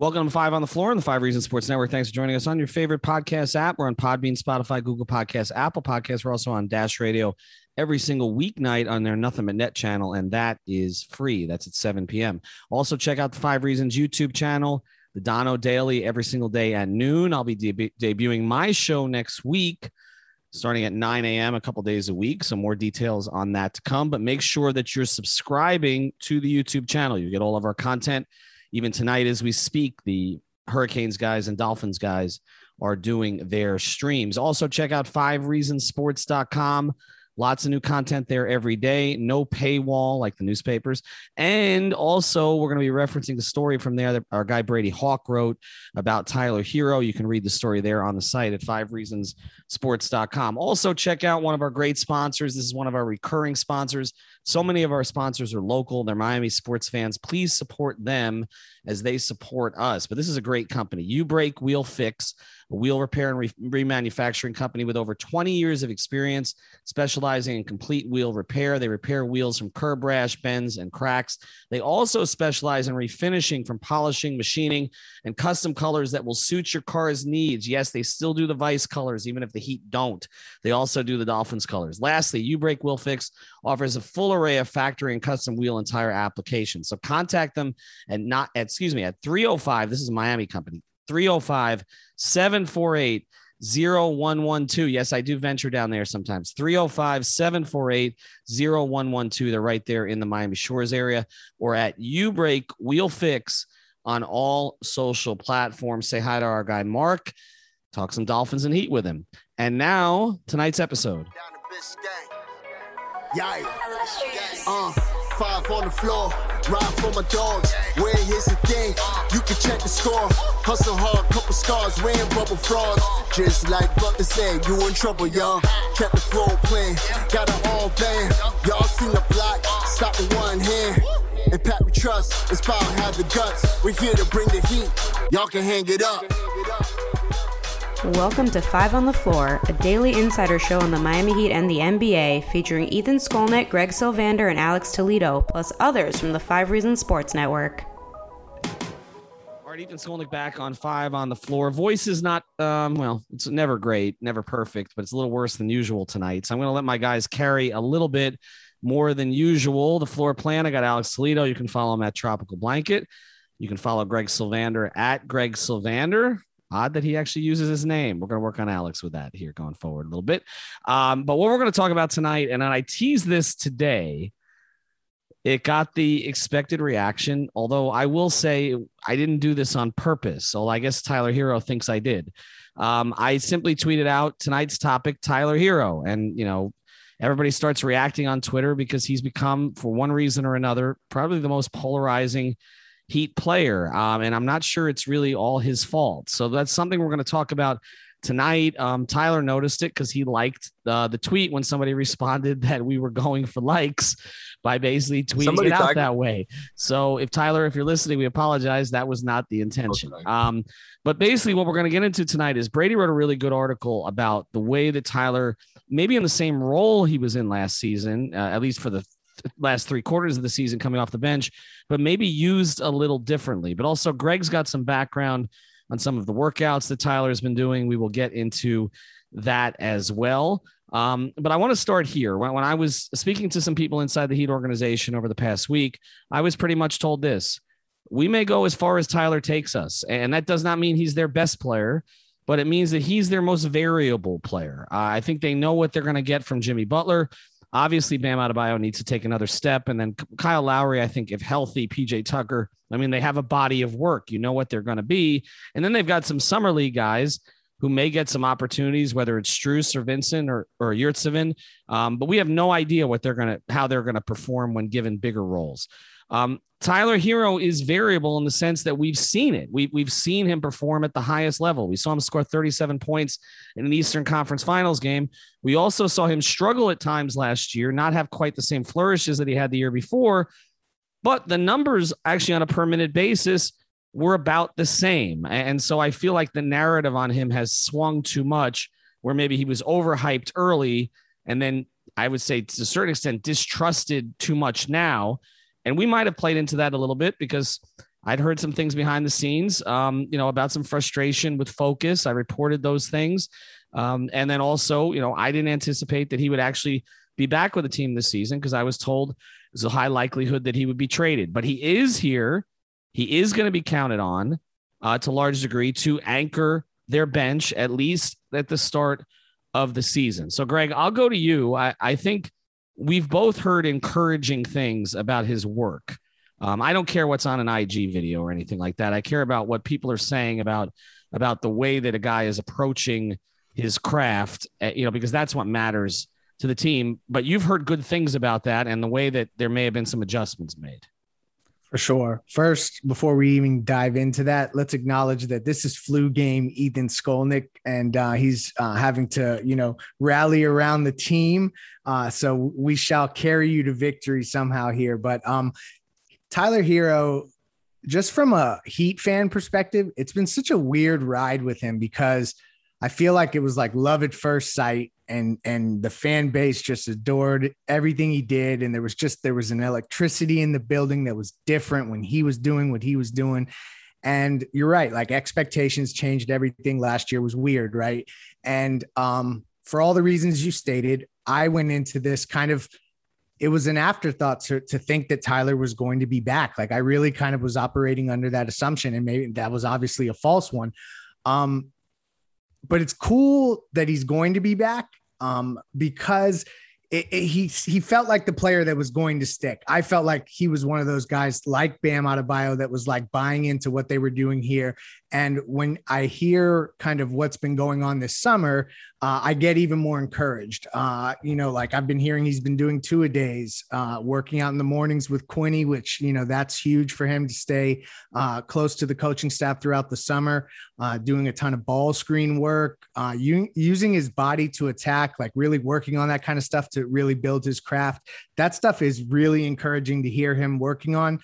Welcome to Five on the Floor on the Five Reasons Sports Network. Thanks for joining us on your favorite podcast app. We're on Podbean, Spotify, Google Podcasts, Apple Podcasts. We're also on Dash Radio every single weeknight on their Nothing But Net channel, and that is free. That's at 7 p.m. Also, check out the Five Reasons YouTube channel, the Dono Daily, every single day at noon. I'll be deb- debuting my show next week starting at 9 a.m. a couple days a week. Some more details on that to come, but make sure that you're subscribing to the YouTube channel. You get all of our content even tonight as we speak, the Hurricanes guys and Dolphins guys are doing their streams. Also, check out fivereasonsports.com. Lots of new content there every day. No paywall like the newspapers. And also, we're going to be referencing the story from there that our guy Brady Hawk wrote about Tyler Herro. You can read the story there on the site at fivereasonsports.com. Also, check out one of our great sponsors. This is one of our recurring sponsors. So many of our sponsors are local, they're Miami sports fans. Please support them as they support us. But this is a great company. You Break Wheel Fix, a wheel repair and re- remanufacturing company with over 20 years of experience, specializing in complete wheel repair. They repair wheels from curb rash, bends, and cracks. They also specialize in refinishing from polishing, machining, and custom colors that will suit your car's needs. Yes, they still do the Vice colors, even if the Heat don't. They also do the Dolphins colors. Lastly, You Break Wheel Fix offers a full array of factory and custom wheel and tire applications. So contact them and not at excuse me, at 305, this is a Miami company, 305 748 0112. Yes, I do venture down there sometimes. 305 748 0112. They're right there in the Miami Shores area or at U Break Wheel Fix on all social platforms. Say hi to our guy, Mark. Talk some Dolphins and Heat with him. And now, tonight's episode. Yeah. Uh five on the floor. Ride for my dogs. Where here's the thing, you can check the score. Hustle hard, couple scars, wearing rubber frauds. Just like Butler said, you in trouble, y'all. Kept the flow playing, got it all band. Y'all seen the block, stop with one hand. And Pat we trust, inspire have the guts. We're here to bring the heat. Y'all can hang it up. Welcome to Five on the Floor, a daily insider show on the Miami Heat and the NBA, featuring Ethan Skolnick, Greg Sylvander, and Alex Toledo, plus others from the Five Reasons Sports Network. All right, Ethan Skolnick back on Five on the Floor. Voice is not, um, well, it's never great, never perfect, but it's a little worse than usual tonight. So I'm going to let my guys carry a little bit more than usual. The floor plan, I got Alex Toledo. You can follow him at Tropical Blanket. You can follow Greg Sylvander at Greg Sylvander. Odd that he actually uses his name. We're going to work on Alex with that here going forward a little bit. Um, but what we're going to talk about tonight, and I teased this today, it got the expected reaction. Although I will say I didn't do this on purpose. So I guess Tyler Herro thinks I did. Um, I simply tweeted out tonight's topic, Tyler Herro. And, you know, everybody starts reacting on Twitter because he's become, for one reason or another, probably the most polarizing Heat player. Um, and I'm not sure it's really all his fault. So that's something we're going to talk about tonight. Um, Tyler noticed it because he liked uh, the tweet when somebody responded that we were going for likes by basically tweeting somebody it out that way. So if Tyler, if you're listening, we apologize. That was not the intention. Okay. Um, but basically, what we're going to get into tonight is Brady wrote a really good article about the way that Tyler, maybe in the same role he was in last season, uh, at least for the last three quarters of the season coming off the bench, but maybe used a little differently. But also, Greg's got some background on some of the workouts that Tyler's been doing. We will get into that as well. Um, but I want to start here. When, when I was speaking to some people inside the Heat organization over the past week, I was pretty much told this we may go as far as Tyler takes us. And that does not mean he's their best player, but it means that he's their most variable player. Uh, I think they know what they're going to get from Jimmy Butler. Obviously, Bam Adebayo needs to take another step. And then Kyle Lowry, I think, if healthy, PJ Tucker, I mean, they have a body of work. You know what they're going to be. And then they've got some summer league guys who may get some opportunities, whether it's Strus or Vincent or, or Yurtseven. Um, but we have no idea what they're going to, how they're going to perform when given bigger roles. Um, Tyler Herro is variable in the sense that we've seen it. We, we've seen him perform at the highest level. We saw him score 37 points in an Eastern Conference Finals game. We also saw him struggle at times last year, not have quite the same flourishes that he had the year before. But the numbers, actually, on a per minute basis, were about the same. And so I feel like the narrative on him has swung too much, where maybe he was overhyped early and then I would say to a certain extent distrusted too much now. And we might have played into that a little bit because I'd heard some things behind the scenes, um, you know, about some frustration with focus. I reported those things. Um, and then also, you know, I didn't anticipate that he would actually be back with the team this season because I was told there's a high likelihood that he would be traded. But he is here. He is going to be counted on uh, to a large degree to anchor their bench, at least at the start of the season. So, Greg, I'll go to you. I, I think we've both heard encouraging things about his work. Um, I don't care what's on an IG video or anything like that. I care about what people are saying about about the way that a guy is approaching his craft. Uh, you know, because that's what matters to the team. But you've heard good things about that and the way that there may have been some adjustments made. For sure. First, before we even dive into that, let's acknowledge that this is flu game Ethan Skolnick, and uh, he's uh, having to, you know, rally around the team. Uh, so we shall carry you to victory somehow here. But um, Tyler Herro, just from a Heat fan perspective, it's been such a weird ride with him because I feel like it was like love at first sight and and the fan base just adored everything he did. And there was just there was an electricity in the building that was different when he was doing what he was doing. And you're right like expectations changed everything. Last year was weird right? And um for all the reasons you stated i went into this kind of it was an afterthought to, to think that Tyler was going to be back. Like I really kind of was operating under that assumption, and maybe that was obviously a false one. Um, but it's cool that he's going to be back um, because it, it, he he felt like the player that was going to stick. I felt like he was one of those guys like Bam Adebayo that was like buying into what they were doing here. And when I hear kind of what's been going on this summer, uh, I get even more encouraged. Uh, you know, like I've been hearing he's been doing two a days, uh, working out in the mornings with Quinny, which, you know, that's huge for him to stay uh, close to the coaching staff throughout the summer, uh, doing a ton of ball screen work, uh, u- using his body to attack, like really working on that kind of stuff to really build his craft. That stuff is really encouraging to hear him working on.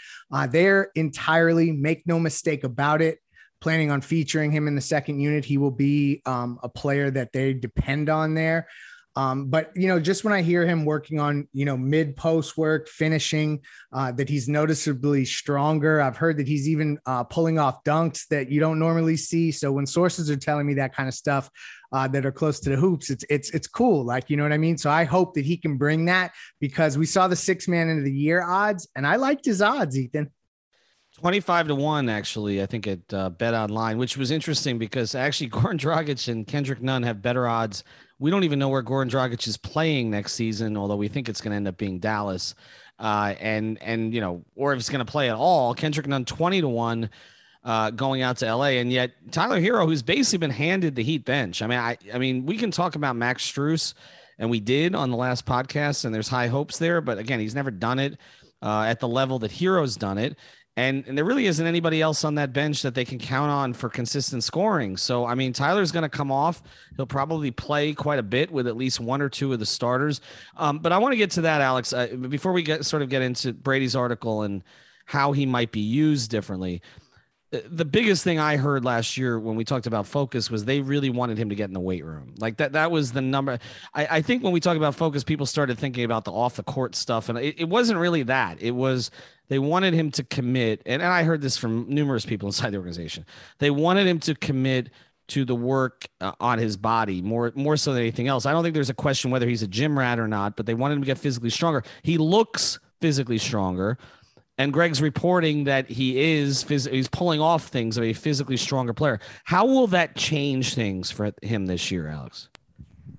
they're entirely, make no mistake about it, planning on featuring him in the second unit. He will be um, a player that they depend on there. Um, but you know, just when I hear him working on you know mid post work, finishing, uh, that he's noticeably stronger. I've heard that he's even uh, pulling off dunks that you don't normally see. So when sources are telling me that kind of stuff uh, that are close to the hoops, it's it's it's cool. Like you know what I mean. So I hope that he can bring that because we saw the six man into the year odds, and I liked his odds, Ethan. 25 to 1 actually i think at uh, bet online which was interesting because actually goran dragic and kendrick nunn have better odds we don't even know where goran dragic is playing next season although we think it's going to end up being dallas uh, and and you know or if it's going to play at all kendrick nunn 20 to 1 uh, going out to LA, and yet Tyler Herro, who's basically been handed the Heat bench. I mean, I, I mean, we can talk about Max Strus, and we did on the last podcast, and there's high hopes there, but again, he's never done it uh, at the level that Herro's done it. And, and there really isn't anybody else on that bench that they can count on for consistent scoring. So, I mean, Tyler's going to come off. He'll probably play quite a bit with at least one or two of the starters. Um, but I want to get to that, Alex, uh, before we get sort of get into Brady's article and how he might be used differently the biggest thing I heard last year when we talked about focus was they really wanted him to get in the weight room. Like that, that was the number. I, I think when we talk about focus, people started thinking about the off the court stuff, and it, it wasn't really that. It was they wanted him to commit, and, and I heard this from numerous people inside the organization. They wanted him to commit to the work uh, on his body more more so than anything else. I don't think there's a question whether he's a gym rat or not, but they wanted him to get physically stronger. He looks physically stronger and Greg's reporting that he is phys- he's pulling off things of a physically stronger player. How will that change things for him this year, Alex?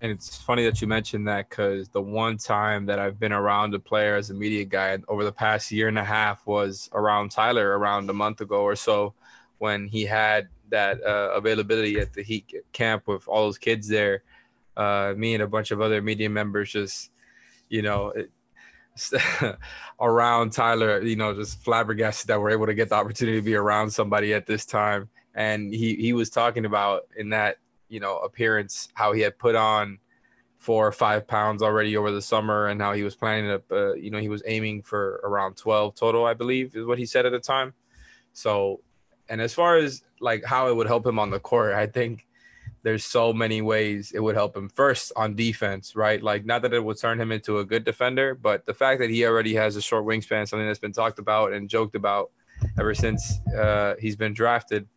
And it's funny that you mentioned that because the one time that I've been around a player as a media guy over the past year and a half was around Tyler around a month ago or so when he had that uh, availability at the Heat camp with all those kids there. Uh, me and a bunch of other media members just, you know, it, around Tyler, you know, just flabbergasted that we're able to get the opportunity to be around somebody at this time. And he he was talking about in that you know appearance how he had put on four or five pounds already over the summer and how he was planning to uh, you know he was aiming for around 12 total i believe is what he said at the time so and as far as like how it would help him on the court i think there's so many ways it would help him. First on defense, right? Like not that it would turn him into a good defender, but the fact that he already has a short wingspan, something that's been talked about and joked about ever since uh, he's been drafted.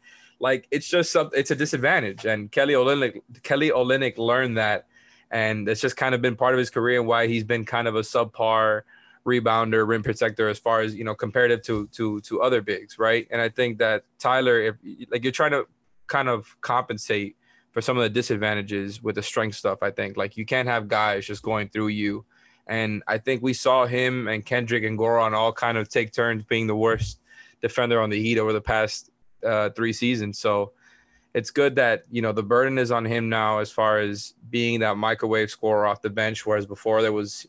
Like it's just something. It's a disadvantage, and Kelly Olynyk Kelly Olynyk learned that, and it's just kind of been part of his career and why he's been kind of a subpar rebounder, rim protector as far as you know comparative to to to other bigs, right? And I think that Tyler, if like you're trying to kind of compensate for some of the disadvantages with the strength stuff. I think like you can't have guys just going through you, and I think we saw him and Kendrick and Goran all kind of take turns being the worst defender on the Heat over the past uh, three seasons. So it's good that you know the burden is on him now as far as being that microwave scorer off the bench, whereas before there was,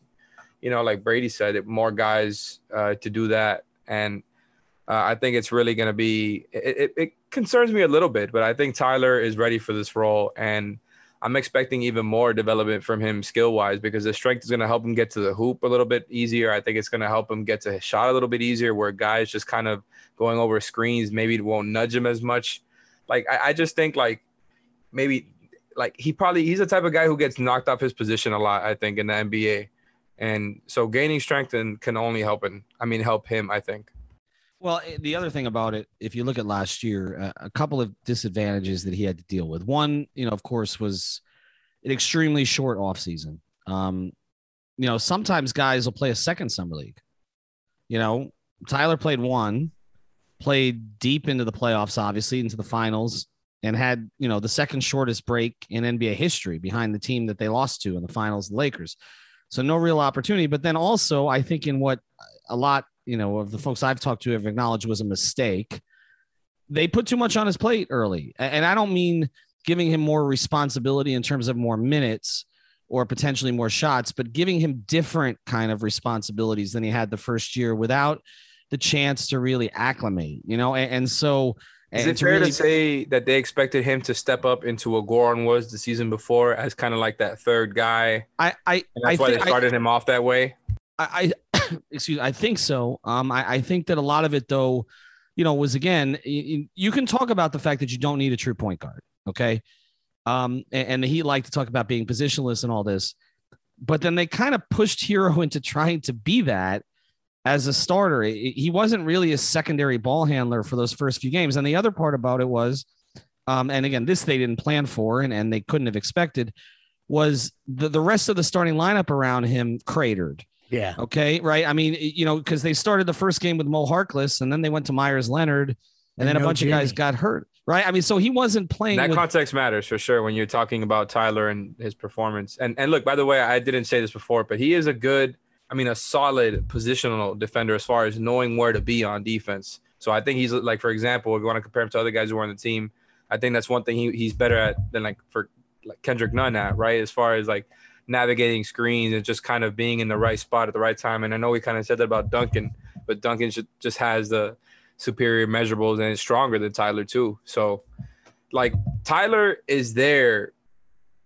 you know, like Brady said, it, more guys uh, to do that, and uh, I think it's really going to be it, it, it concerns me a little bit, but I think Tyler is ready for this role, and I'm expecting even more development from him skill wise because the strength is going to help him get to the hoop a little bit easier. I think it's going to help him get to his shot a little bit easier, where guys just kind of going over screens maybe won't nudge him as much. Like I, I just think like maybe like he probably he's the type of guy who gets knocked off his position a lot. I think in the NBA, and so gaining strength and can only help him. I mean, help him. I think. Well, eh, the other thing about it, if you look at last year, uh, a couple of disadvantages that he had to deal with. One, you know, of course, was an extremely short offseason. Um, you know, sometimes guys will play a second summer league. You know, Tyler played one, played deep into the playoffs, obviously into the finals, and had you know the second shortest break in NBA history behind the team that they lost to in the finals, the Lakers. So no real opportunity. But then also, I think in what a lot you know, of the folks I've talked to have acknowledged was a mistake. They put too much on his plate early. And I don't mean giving him more responsibility in terms of more minutes or potentially more shots, but giving him different kind of responsibilities than he had the first year without the chance to really acclimate, you know? And, and so is it fair really... to say that they expected him to step up into what Goran was the season before as kind of like that third guy? I, I, and that's I why they started I, him off that way. I, I, excuse I think so. Um, I, I think that a lot of it though, you know, was again, you, you can talk about the fact that you don't need a true point guard. Okay. Um, and, and he liked to talk about being positionless and all this, but then they kind of pushed herro into trying to be that as a starter. He wasn't really a secondary ball handler for those first few games. And the other part about it was, um, and again, this they didn't plan for and, and they couldn't have expected, was the, the rest of the starting lineup around him cratered. Yeah. Okay. Right. I mean, you know, because they started the first game with Mo Harkless, and then they went to Meyers Leonard, and, and then no a bunch Jimmy. of guys got hurt. Right. I mean, so he wasn't playing. That with- context matters for sure when you're talking about Tyler and his performance. And and look, by the way, I didn't say this before, but he is a good, I mean, a solid positional defender as far as knowing where to be on defense. So I think he's like, for example, if you want to compare him to other guys who are on the team, I think that's one thing he, he's better at than like for like Kendrick Nunn at, right? As far as like navigating screens and just kind of being in the right spot at the right time. And I know we kind of said that about Duncan, but Duncan just has the superior measurables and is stronger than Tyler too. So, like Tyler is there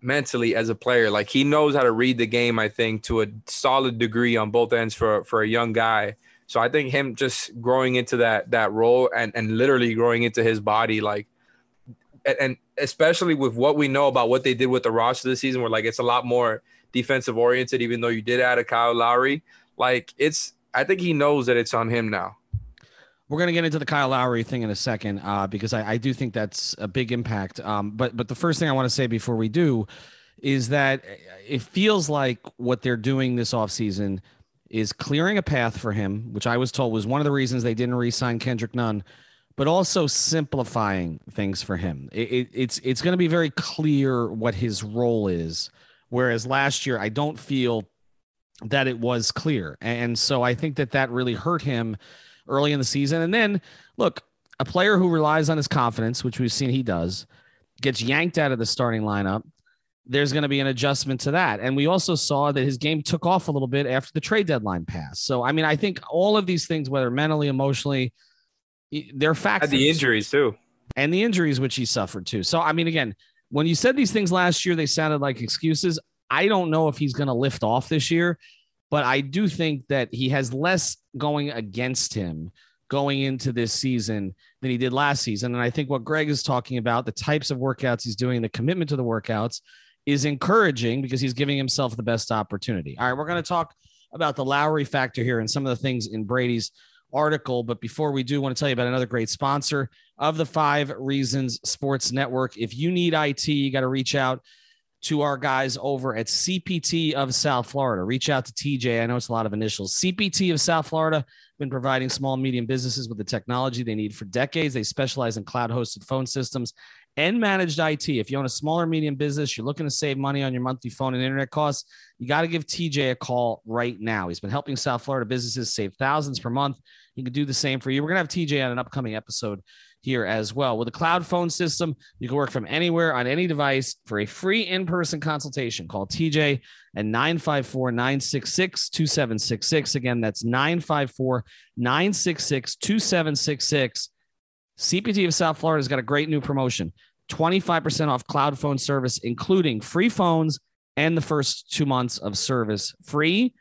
mentally as a player. Like he knows how to read the game. I think to a solid degree on both ends for for a young guy. So I think him just growing into that that role and and literally growing into his body like and especially with what we know about what they did with the roster this season, where like it's a lot more defensive oriented, even though you did add a Kyle Lowry. Like it's, I think he knows that it's on him now. We're gonna get into the Kyle Lowry thing in a second, uh, because I, I, do think that's a big impact. Um, but but the first thing I want to say before we do is that it feels like what they're doing this offseason is clearing a path for him, which I was told was one of the reasons they didn't re-sign Kendrick Nunn but also simplifying things for him. It, it, it's it's going to be very clear what his role is. Whereas last year, I don't feel that it was clear, and so I think that that really hurt him early in the season. And then, look, a player who relies on his confidence, which we've seen he does, gets yanked out of the starting lineup. there's going to be an adjustment to that. And we also saw that his game took off a little bit after the trade deadline passed. So, I mean, I think all of these things, whether mentally, emotionally, they're factors. Had the injuries too. And the injuries which he suffered too. So, I mean, again, when you said these things last year, they sounded like excuses. I don't know if he's going to lift off this year, but I do think that he has less going against him going into this season than he did last season. And I think what Greg is talking about, the types of workouts he's doing, the commitment to the workouts, is encouraging because he's giving himself the best opportunity. All right, we're going to talk about the Lowry factor here and some of the things in Brady's article. But before we do, I want to tell you about another great sponsor of the Five Reasons Sports Network. If you need IT, you got to reach out to our guys over at CPT of South Florida. Reach out to TJ. I know it's a lot of initials. CPT of South Florida been providing small and medium businesses with the technology they need for decades. They specialize in cloud hosted phone systems and managed IT. If you own a small or medium business, you're looking to save money on your monthly phone and internet costs, you got to give TJ a call right now. He's been helping South Florida businesses save thousands per month. He can do the same for you. We're going to have TJ on an upcoming episode here as well. With a cloud phone system, you can work from anywhere on any device for a free in person consultation. Call TJ at 954 966 2766. Again, that's 954 966 2766. CPT of South Florida has got a great new promotion 25% off cloud phone service, including free phones and the first two months of service free.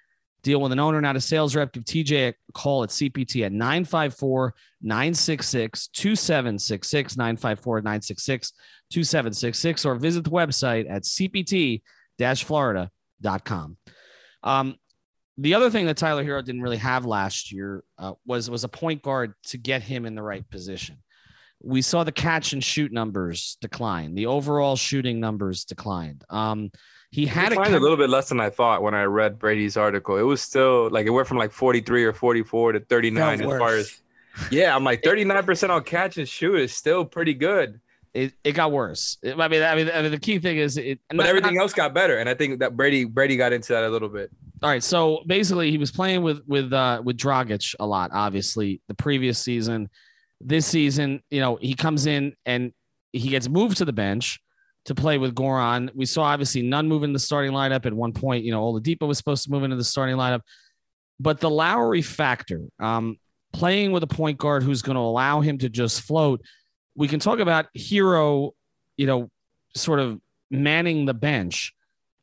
Deal with an owner, not a sales rep. Give TJ a call at CPT at 954 966 2766, 954 966 2766, or visit the website at cpt florida.com. Um, the other thing that Tyler Herro didn't really have last year uh, was was a point guard to get him in the right position we saw the catch and shoot numbers decline. The overall shooting numbers declined. Um, he had a, a, little bit less than I thought when I read Brady's article. It was still like it went from like 43 or 44 to 39 as far as yeah, I'm like 39% on catch and shoot is still pretty good. It, it got worse. It, I, mean, I, mean, I mean, the key thing is it, but not, everything not, else got better, and I think that Brady Brady got into that a little bit. All right, so basically, he was playing with with uh, with Dragic a lot. Obviously, the previous season, this season, you know, he comes in and he gets moved to the bench to play with Goran. We saw obviously Nunn move in the starting lineup at one point. You know, Oladipo was supposed to move into the starting lineup, but the Lowry factor, um, playing with a point guard who's going to allow him to just float. We can talk about Herro, you know, sort of manning the bench,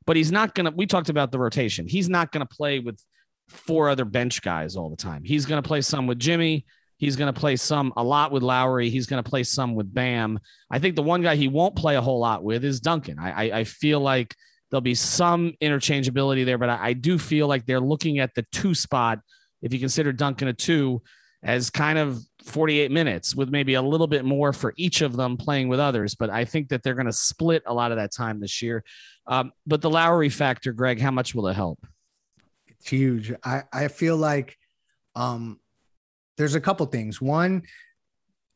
but he's not going to. We talked about the rotation. He's not going to play with four other bench guys all the time. He's going to play some with Jimmy. He's going to play some a lot with Lowry. He's going to play some with Bam. I think the one guy he won't play a whole lot with is Duncan. I, I, I feel like there'll be some interchangeability there, but I, I do feel like they're looking at the two spot, if you consider Duncan a two, as kind of 48 minutes with maybe a little bit more for each of them playing with others. But I think that they're going to split a lot of that time this year. Um, but the Lowry factor, Greg, how much will it help? It's huge. I, I feel like um, there's a couple things. One,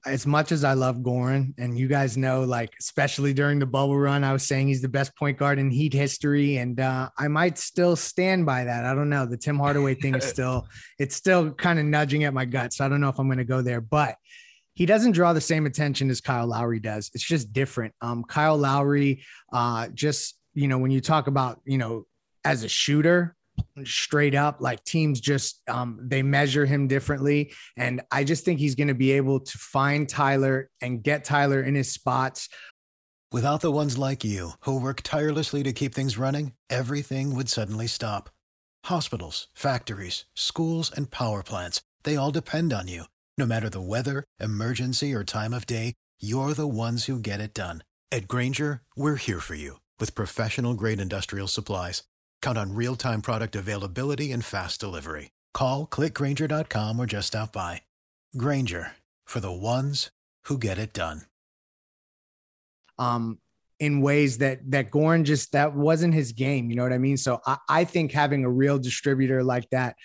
as much as I love Goran, and you guys know, like especially during the bubble run, I was saying he's the best point guard in Heat history, and uh, I might still stand by that. I don't know. The Tim Hardaway thing is still, it's still kind of nudging at my gut, so I don't know if I'm going to go there. But he doesn't draw the same attention as Kyle Lowry does. It's just different. Um, Kyle Lowry, uh, just you know, when you talk about you know as a shooter, straight up like teams just um, they measure him differently. And i just think he's going to be able to find tyler and get tyler in his spots. Without the ones like you who work tirelessly to keep things running everything would suddenly stop. Hospitals factories schools and power plants they all depend on you. No matter the weather emergency or time of day you're the ones who get it done. At grainger we're here for you with professional grade industrial supplies Count on real time product availability and fast delivery. Call clickgrainger.com or just stop by. Grainger for the ones who get it done. Um, in ways that that Goran just that wasn't his game. You know what I mean? So I, I think having a real distributor like that.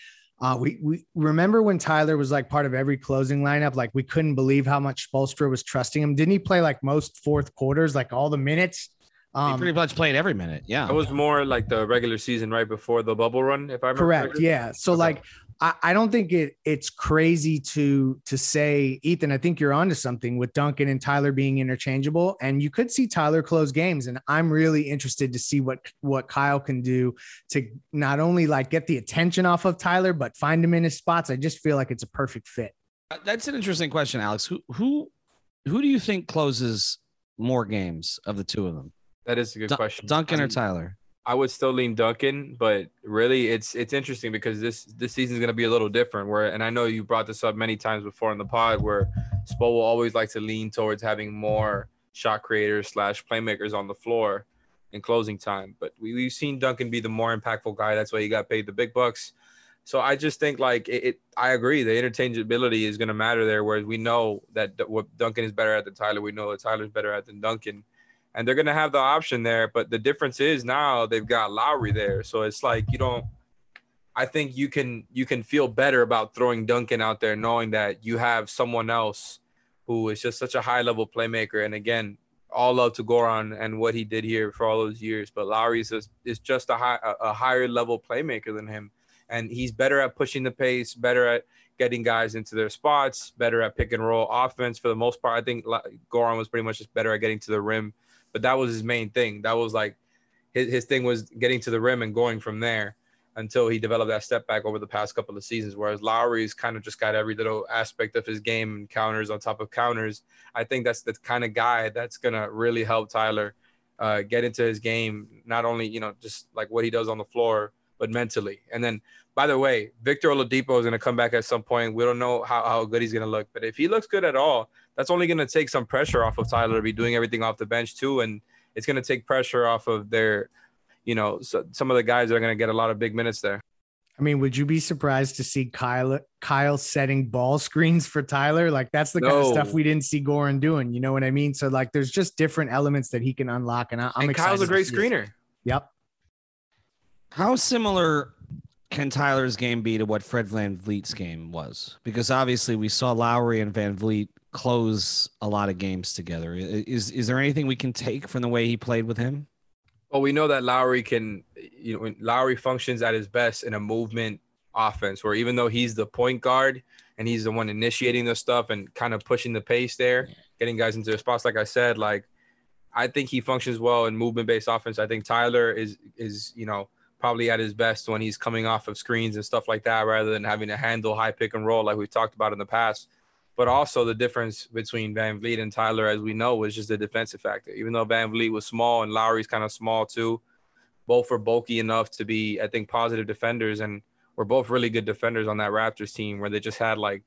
Uh, we we remember when Tyler was like part of every closing lineup. Like we couldn't believe how much Spoelstra was trusting him. Didn't he play like most fourth quarters, like all the minutes? Um, pretty much played every minute. Yeah. It was more like the regular season right before the bubble run, if I remember. Correct. Correctly. Yeah. So, okay. like, I, I don't think it it's crazy to to say, Ethan. I think you're onto something with Duncan and Tyler being interchangeable, and you could see Tyler close games. And I'm really interested to see what what Kyle can do to not only like get the attention off of Tyler, but find him in his spots. I just feel like it's a perfect fit. Uh, That's an interesting question, Alex. Who who who do you think closes more games of the two of them? That is a good Dun- question. Duncan I or Tyler? I would still lean Duncan, but really it's it's interesting because this this season is going to be a little different. Where and I know you brought this up many times before in the pod, where Spo will always like to lean towards having more shot creators slash playmakers on the floor in closing time. But we, we've seen Duncan be the more impactful guy. That's why he got paid the big bucks. So I just think like it. it I agree. The interchangeability is going to matter there. Whereas we know that what Duncan is better at than Tyler. We know that Tyler's better at than Duncan and they're gonna have the option there. But the difference is now they've got Lowry there, so it's like you don't. I think you can you can feel better about throwing Duncan out there, knowing that you have someone else who is just such a high level playmaker. And again, all love to Goran and what he did here for all those years, but Lowry is is just a high a, higher level playmaker than him, and he's better at pushing the pace, better at getting guys into their spots, better at pick and roll offense for the most part. I think Goran was pretty much just better at getting to the rim but that was his main thing. That was like his, his thing was getting to the rim and going from there until he developed that step back over the past couple of seasons. Whereas Lowry's kind of just got every little aspect of his game and counters on top of counters. I think that's the kind of guy that's gonna really help Tyler uh, get into his game, not only you know just like what he does on the floor, but mentally. And then, by the way, Victor Oladipo is gonna come back at some point. We don't know how, how good he's gonna look, but if he looks good at all, that's only going to take some pressure off of Tyler to be doing everything off the bench too, and it's going to take pressure off of their, you know, so, some of the guys that are going to get a lot of big minutes there. I mean, would you be surprised to see Kyle Kyle setting ball screens for Tyler? Like that's the kind of stuff we didn't see Goran doing. You know what I mean? So like, there's just different elements that he can unlock, and I, I'm and. Kyle's a great it. screener. Yep. How similar can Tyler's game be to what Fred VanVleet's game was? Because obviously we saw Lowry and VanVleet close a lot of games together. Is is there anything we can take from the way he played with him? Well, we know that Lowry can, you know, when Lowry functions at his best in a movement offense, where even though he's the point guard and he's the one initiating the stuff and kind of pushing the pace there, getting guys into their spots, like I said, like I think he functions well in movement based offense. I think Tyler is is you know probably at his best when he's coming off of screens and stuff like that, rather than having to handle high pick and roll like we've talked about in the past. But also the difference between VanVleet and Tyler, as we know, was just the defensive factor. Even though VanVleet was small and Lowry's kind of small too, both were bulky enough to be, I think, positive defenders, and were both really good defenders on that Raptors team, where they just had like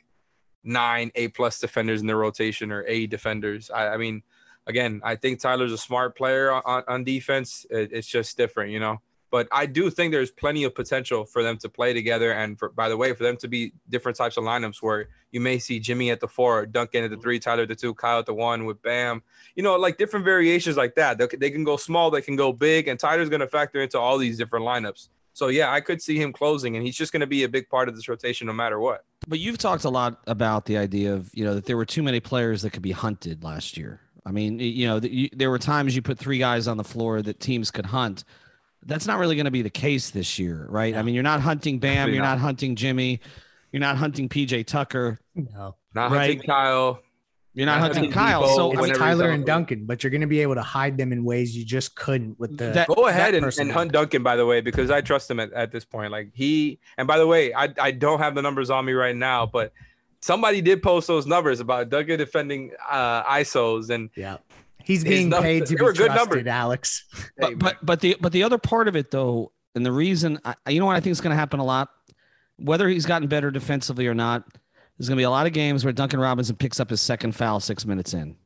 nine A plus defenders in their rotation or A defenders. I, I mean, again, I think Tyler's a smart player on, on defense. It, it's just different, you know. But I do think there's plenty of potential for them to play together, and for by the way, for them to be different types of lineups where you may see Jimmy at the four, Duncan at the three, Tyler at the two, Kyle at the one with Bam. You know, like different variations like that. They, they can go small, they can go big, and Tyler's going to factor into all these different lineups. So yeah, I could see him closing, and he's just going to be a big part of this rotation no matter what. But you've talked a lot about the idea of you know that there were too many players that could be hunted last year. I mean, you know, that you, there were times you put three guys on the floor that teams could hunt. That's not really going to be the case this year, right? I mean, you're not hunting Bam, Definitely you're not. not hunting Jimmy, you're not hunting PJ Tucker, No. Not Right. hunting Kyle. you're not Not hunting hunting Kyle. Depot, So I It's mean, Tyler and Duncan, but you're going to be able to hide them in ways you just couldn't with the. That- Go ahead that and, and hunt Duncan, by the way, because I trust him at, at this point. Like he, and by the way, I, I don't have the numbers on me right now, but somebody did post those numbers about Duncan defending uh, ISOs. And yeah. He's being numbers- paid to be good trusted, numbers. Alex. hey, but but but the but the other part of it though, and the reason I, you know what I think is going to happen a lot, whether he's gotten better defensively or not, there's going to be a lot of games where Duncan Robinson picks up his second foul six minutes in,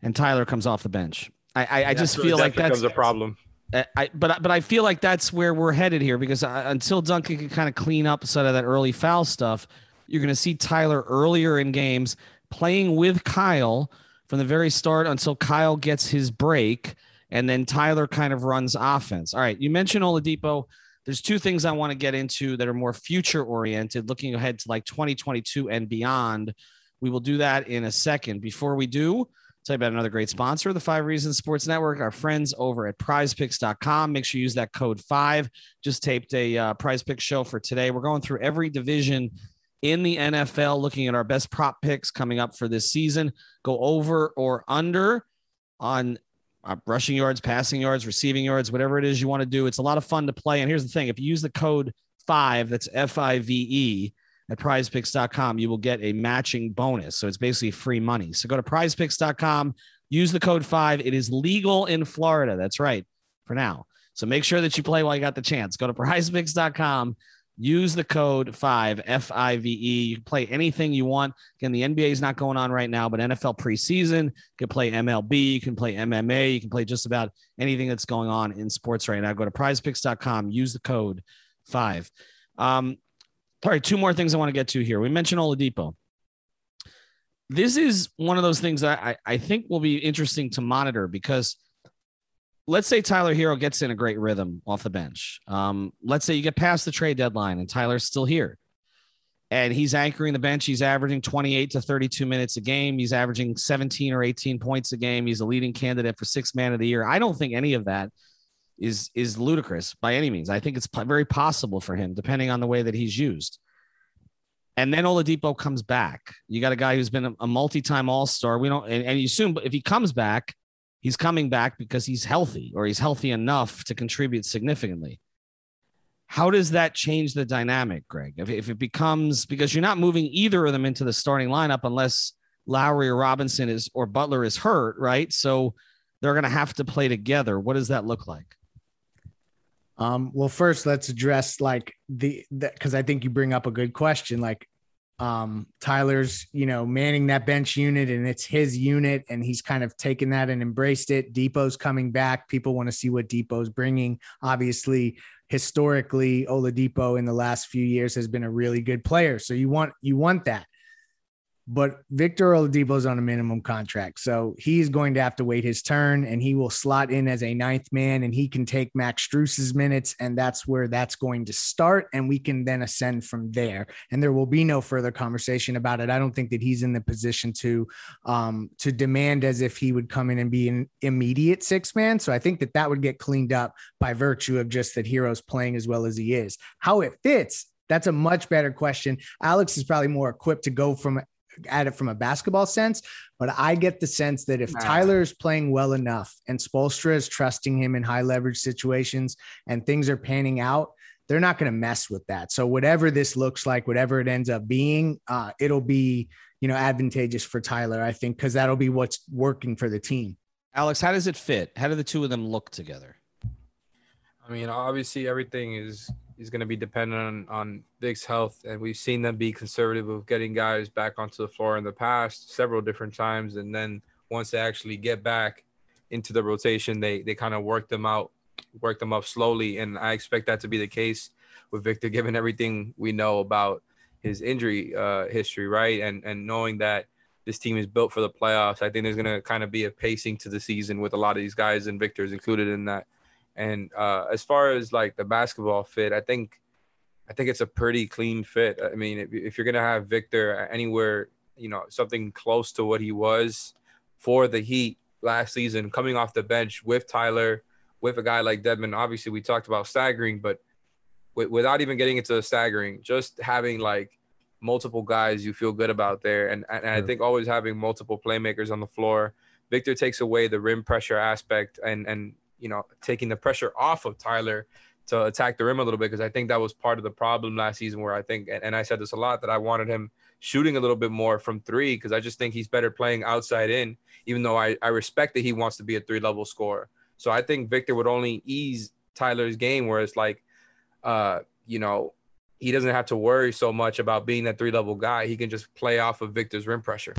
and Tyler comes off the bench. I I, I just feel like that's becomes a problem. I, I but but I feel like that's where we're headed here because I, until Duncan can kind of clean up some of that early foul stuff, you're going to see Tyler earlier in games playing with Kyle from the very start until Kyle gets his break, and then Tyler kind of runs offense. All right, you mentioned Oladipo. There's two things I want to get into that are more future oriented, looking ahead to like 2022 and beyond. We will do that in a second. Before we do, Tell you about another great sponsor of the Five Reasons Sports Network, our friends over at prizepicks.com. Make sure you use that code five. Just taped a uh, prize pick show for today. We're going through every division in the NFL, looking at our best prop picks coming up for this season. Go over or under on uh, rushing yards, passing yards, receiving yards, whatever it is you want to do. It's a lot of fun to play. And here's the thing if you use the code five, that's F I V E at prizepicks.com, you will get a matching bonus. So it's basically free money. So go to prizepicks.com, use the code five. It is legal in Florida. That's right for now. So make sure that you play while you got the chance. Go to prizepicks.com, use the code five, F I V E. You can play anything you want. Again, the NBA is not going on right now, but NFL preseason, you can play MLB, you can play MMA, you can play just about anything that's going on in sports right now. Go to prizepicks.com, use the code five. Um, all right, two more things I want to get to here. We mentioned Oladipo. This is one of those things that I, I think will be interesting to monitor because let's say Tyler Herro gets in a great rhythm off the bench. Um, let's say you get past the trade deadline and Tyler's still here and he's anchoring the bench. He's averaging 28 to 32 minutes a game. He's averaging 17 or 18 points a game. He's a leading candidate for six man of the year. I don't think any of that is is ludicrous by any means. I think it's very possible for him, depending on the way that he's used. And then Oladipo comes back. You got a guy who's been a, a multi-time All-Star. We don't, and, and you assume, if he comes back, he's coming back because he's healthy or he's healthy enough to contribute significantly. How does that change the dynamic, Greg? If, if it becomes because you're not moving either of them into the starting lineup unless Lowry or Robinson is or Butler is hurt, right? So they're going to have to play together. What does that look like? Um, well, first let's address like the because I think you bring up a good question. Like, um, Tyler's you know manning that bench unit and it's his unit and he's kind of taken that and embraced it. Dipo's coming back. People want to see what Dipo's bringing. Obviously, historically, Oladipo in the last few years has been a really good player. So you want you want that but Victor Oladipo is on a minimum contract. So he's going to have to wait his turn and he will slot in as a ninth man and he can take Max Strus's minutes. And that's where that's going to start. And we can then ascend from there. And there will be no further conversation about it. I don't think that he's in the position to, um, to demand as if he would come in and be an immediate six man. So I think that that would get cleaned up by virtue of just that Herro's playing as well as he is. How it fits, that's a much better question. Alex is probably more equipped to go from at it from a basketball sense, but I get the sense that if Tyler is playing well enough and Spoelstra is trusting him in high leverage situations and things are panning out, they're not going to mess with that. So whatever this looks like, whatever it ends up being, uh, it'll be you know advantageous for Tyler, I think, because that'll be what's working for the team. Alex, how does it fit? How do the two of them look together? I mean, obviously everything is is going to be dependent on, on Vic's health. And we've seen them be conservative of getting guys back onto the floor in the past several different times. And then once they actually get back into the rotation, they, they kind of work them out, work them up slowly. And I expect that to be the case with Victor, given everything we know about his injury uh, history, right? And, and knowing that this team is built for the playoffs, I think there's going to kind of be a pacing to the season with a lot of these guys, and Victor's included in that. And uh, as far as like the basketball fit, I think I think it's a pretty clean fit. I mean, if, if you're gonna have Victor anywhere, you know, something close to what he was for the Heat last season, coming off the bench with Tyler, with a guy like Dedmon. Obviously, we talked about staggering, but w- without even getting into the staggering, just having like multiple guys you feel good about there, and, and, and I think always having multiple playmakers on the floor. Victor takes away the rim pressure aspect and and you know, taking the pressure off of Tyler to attack the rim a little bit because I think that was part of the problem last season where I think and, and I said this a lot that I wanted him shooting a little bit more from three because I just think he's better playing outside in, even though I, I respect that he wants to be a three level scorer. So I think Victor would only ease Tyler's game where it's like uh, you know, he doesn't have to worry so much about being that three level guy. He can just play off of Victor's rim pressure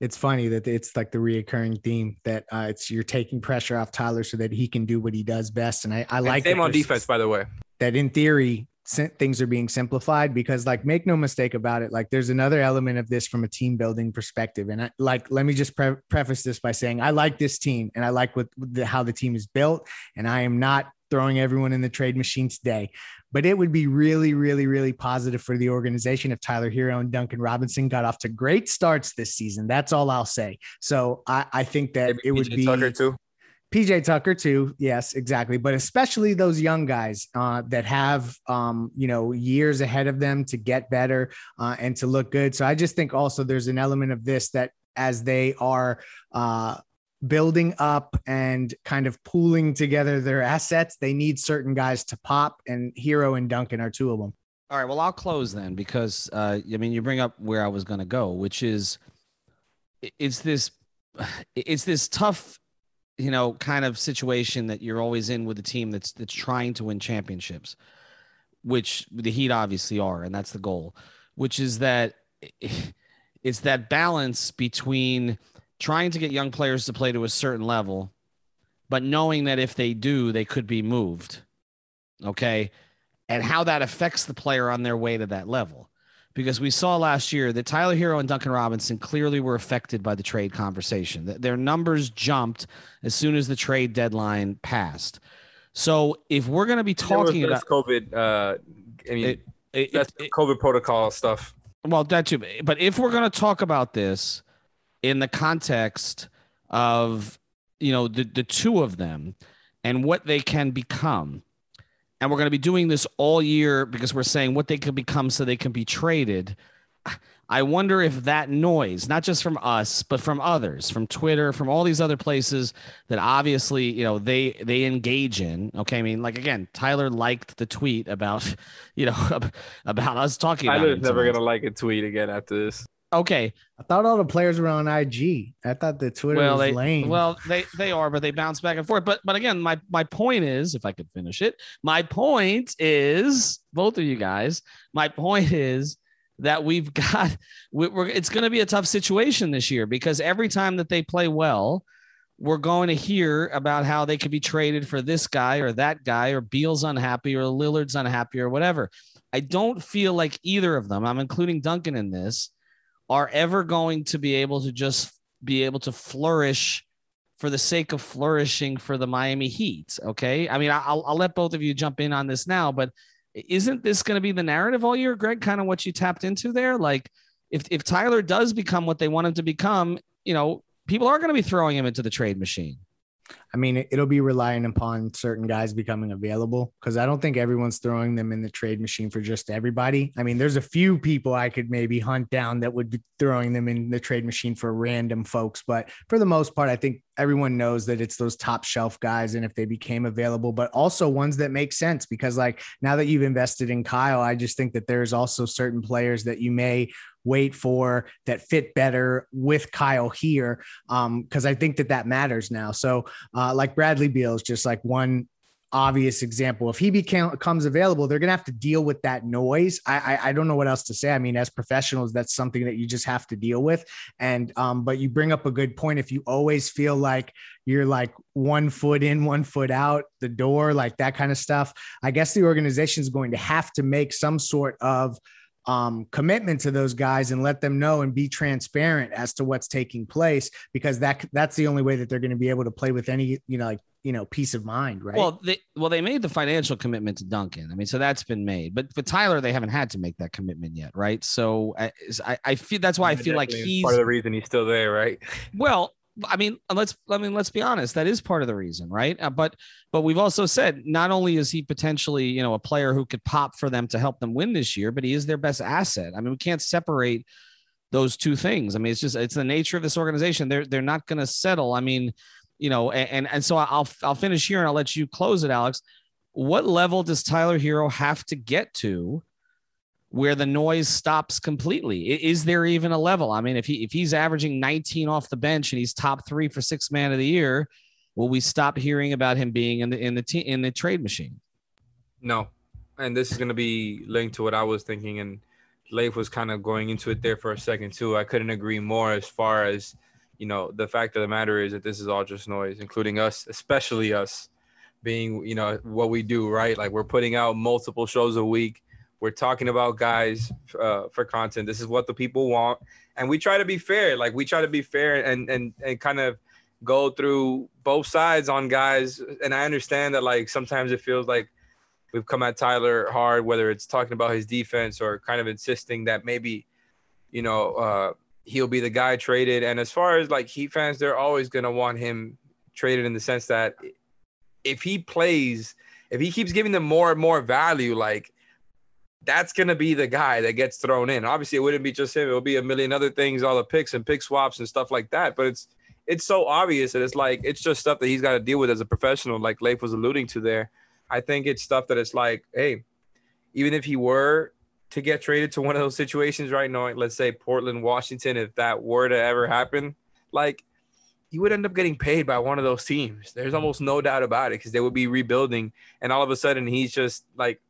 it's funny that it's like the reoccurring theme that uh, it's you're taking pressure off Tyler so that he can do what he does best. And I, I like same on defense, by the way. That in theory things are being simplified because like make no mistake about it like there's another element of this from a team building perspective and I, like let me just pre- preface this by saying i like this team and i like what the, how the team is built and i am not throwing everyone in the trade machine today but it would be really, really, really positive for the organization if Tyler Herro and Duncan Robinson got off to great starts this season. That's all I'll say. So I, I think that Maybe it would be PJ Tucker too. PJ Tucker too. Yes, exactly. But especially those young guys uh, that have, um, you know, years ahead of them to get better uh, and to look good. So I just think also there's an element of this that as they are uh, building up and kind of pooling together their assets, they need certain guys to pop, and Herro and Duncan are two of them. All right. Well, I'll close then because uh, I mean, you bring up where I was going to go, which is it's this it's this tough you know kind of situation that you're always in with a team that's that's trying to win championships which the heat obviously are and that's the goal which is that it's that balance between trying to get young players to play to a certain level but knowing that if they do they could be moved okay and how that affects the player on their way to that level because we saw last year that Tyler Herro and Duncan Robinson clearly were affected by the trade conversation. Their numbers jumped as soon as the trade deadline passed. So if we're going to be talking about COVID, uh, I mean, it, it, that's it, COVID protocol stuff. Well, that too. But if we're going to talk about this in the context of you know the the two of them and what they can become, and we're going to be doing this all year because we're saying what they could become so they can be traded. I wonder if that noise, not just from us, but from others, from Twitter, from all these other places that obviously, you know, they they engage in. Okay, I mean, like again, Tyler liked the tweet about, you know, about us talking. Tyler's never gonna like a tweet again after this. Okay. I thought all the players were on IG. I thought the Twitter well, was they, lame. Well, they they are, but they bounce back and forth. But but again, my my point is, if I could finish it, my point is, both of you guys, my point is that we've got we're it's going to be a tough situation this year because every time that they play well, we're going to hear about how they could be traded for this guy or that guy, or Beal's unhappy or Lillard's unhappy or whatever. I don't feel like either of them, I'm including Duncan in this, are ever going to be able to just be able to flourish for the sake of flourishing for the Miami Heat. Okay. I mean, I'll, I'll let both of you jump in on this now, but isn't this going to be the narrative all year, Greg? Kind of what you tapped into there? Like, if, if Tyler does become what they want him to become, you know, people are going to be throwing him into the trade machine. I mean, it'll be relying upon certain guys becoming available because I don't think everyone's throwing them in the trade machine for just everybody. I mean, there's a few people I could maybe hunt down that would be throwing them in the trade machine for random folks, but for the most part, I think everyone knows that it's those top shelf guys and if they became available but also ones that make sense because like now that you've invested in Kyle I just think that there's also certain players that you may wait for that fit better with Kyle here. Um, cause I think that that matters now. So, uh, like Bradley Beal is just like one obvious example. If he becomes available, they're going to have to deal with that noise. I, I, I don't know what else to say. I mean, as professionals, that's something that you just have to deal with. And um, but you bring up a good point. If you always feel like you're like one foot in, one foot out the door, like that kind of stuff, I guess the organization is going to have to make some sort of um, commitment to those guys and let them know and be transparent as to what's taking place because that that's the only way that they're going to be able to play with any you know like you know peace of mind right well they well they made the financial commitment to duncan i mean so that's been made but for tyler they haven't had to make that commitment yet right so i i feel that's why i feel like he's part of the reason he's still there right well I mean, let's I mean, let's be honest. That is part of the reason, right? Uh, but but we've also said not only is he potentially you know a player who could pop for them to help them win this year, but he is their best asset. I mean, we can't separate those two things. I mean, it's just it's the nature of this organization. They're they're not going to settle. I mean, you know, and and so I'll I'll finish here and I'll let you close it, Alex. What level does Tyler Herro have to get to where the noise stops completely. Is there even a level? I mean, if he if he's averaging 19 off the bench and he's top three for six man of the year, will we stop hearing about him being in the in the te- in the trade machine? No, and this is going to be linked to what I was thinking, and Leif was kind of going into it there for a second too. I couldn't agree more as far as you know the fact of the matter is that this is all just noise, including us, especially us being you know what we do right. Like we're putting out multiple shows a week we're talking about guys uh, for content. This is what the people want, and we try to be fair. Like we try to be fair and and and kind of go through both sides on guys. And I understand that like sometimes it feels like we've come at Tyler hard, whether it's talking about his defense or kind of insisting that maybe, you know, uh, he'll be the guy traded. And as far as like Heat fans, they're always gonna want him traded in the sense that if he plays, if he keeps giving them more and more value, like that's gonna be the guy that gets thrown in. Obviously, it wouldn't be just him; it'll be a million other things, all the picks and pick swaps and stuff like that. But it's it's so obvious that it's like it's just stuff that he's got to deal with as a professional, like Leif was alluding to there. I think it's stuff that it's like, hey, even if he were to get traded to one of those situations right now, let's say Portland, Washington, if that were to ever happen, like he would end up getting paid by one of those teams. There's mm-hmm. almost no doubt about it because they would be rebuilding, and all of a sudden he's just like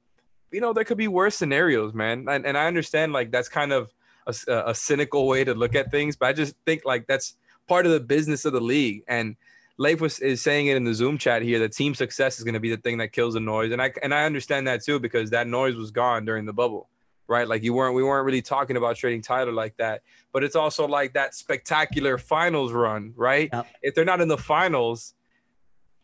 you know, there could be worse scenarios, man. And, and I understand like that's kind of a, a, cynical way to look at things, but I just think like that's part of the business of the league. And Leif was is saying it in the Zoom chat here that team success is going to be the thing that kills the noise, and I and I understand that too because that noise was gone during the bubble, right? Like you weren't we weren't really talking about trading Tyler like that, but it's also like that spectacular finals run, right? Yep. If they're not in the finals,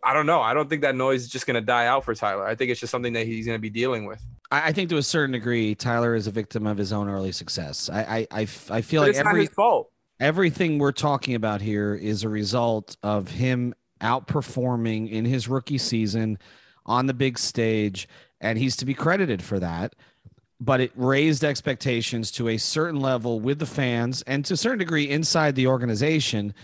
I don't know. I don't think that noise is just going to die out for Tyler. I think it's just something that he's going to be dealing with. I, think to a certain degree, Tyler is a victim of his own early success. I I, I, I feel but like it's every not his fault. everything we're talking about here is a result of him outperforming in his rookie season on the big stage, and he's to be credited for that. But it raised expectations to a certain level with the fans and to a certain degree inside the organization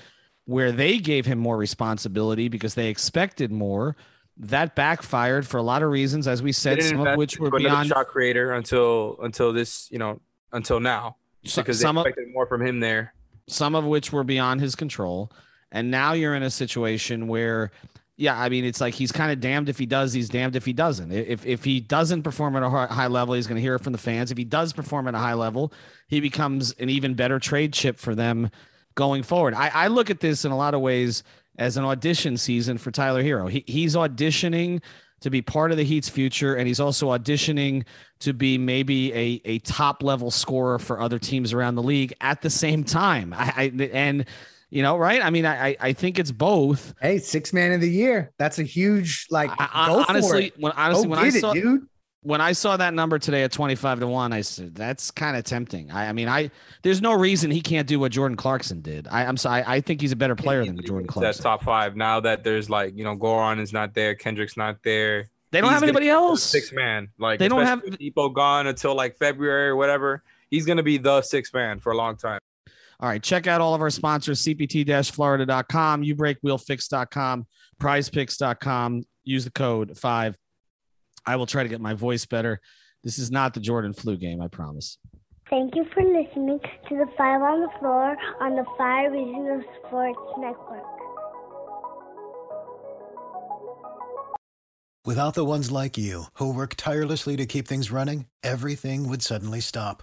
where they gave him more responsibility because they expected more. That backfired for a lot of reasons, as we said, some of which were beyond shot creator until until this, you know, until now, because some they expected of, more from him there. Some of which were beyond his control, and now you're in a situation where, yeah, I mean, it's like he's kind of damned if he does, he's damned if he doesn't. If if he doesn't perform at a high level, he's going to hear it from the fans. If he does perform at a high level, he becomes an even better trade chip for them going forward. I, I look at this in a lot of ways as an audition season for Tyler Herro. He, he's auditioning to be part of the Heat's future, and he's also auditioning to be maybe a, a top level scorer for other teams around the league at the same time. I, I and you know, right? I mean, I I think it's both. Hey, six man of the year. That's a huge like. I, honestly, when honestly go when I saw, it, dude when I saw that number today at 25 to 1, I said, that's kind of tempting. I, I, mean, I there's no reason he can't do what Jordan Clarkson did. I, am sorry. I think he's a better player than Jordan Clarkson. That's top five. Now that there's like, you know, Goran is not there, Kendrick's not there. They don't have anybody else. Six man. Like they don't have people gone until like February or whatever. He's gonna be the six man for a long time. All right. Check out all of our sponsors, cpt-florida.com, ubreakwheelfix.com, prizepicks.com. Use the code five I will try to get my voice better. This is not the Jordan flu game, I promise. Thank you for listening to the Five on the Floor on the Five Reasons Sports Network. Without the ones like you, who work tirelessly to keep things running, everything would suddenly stop.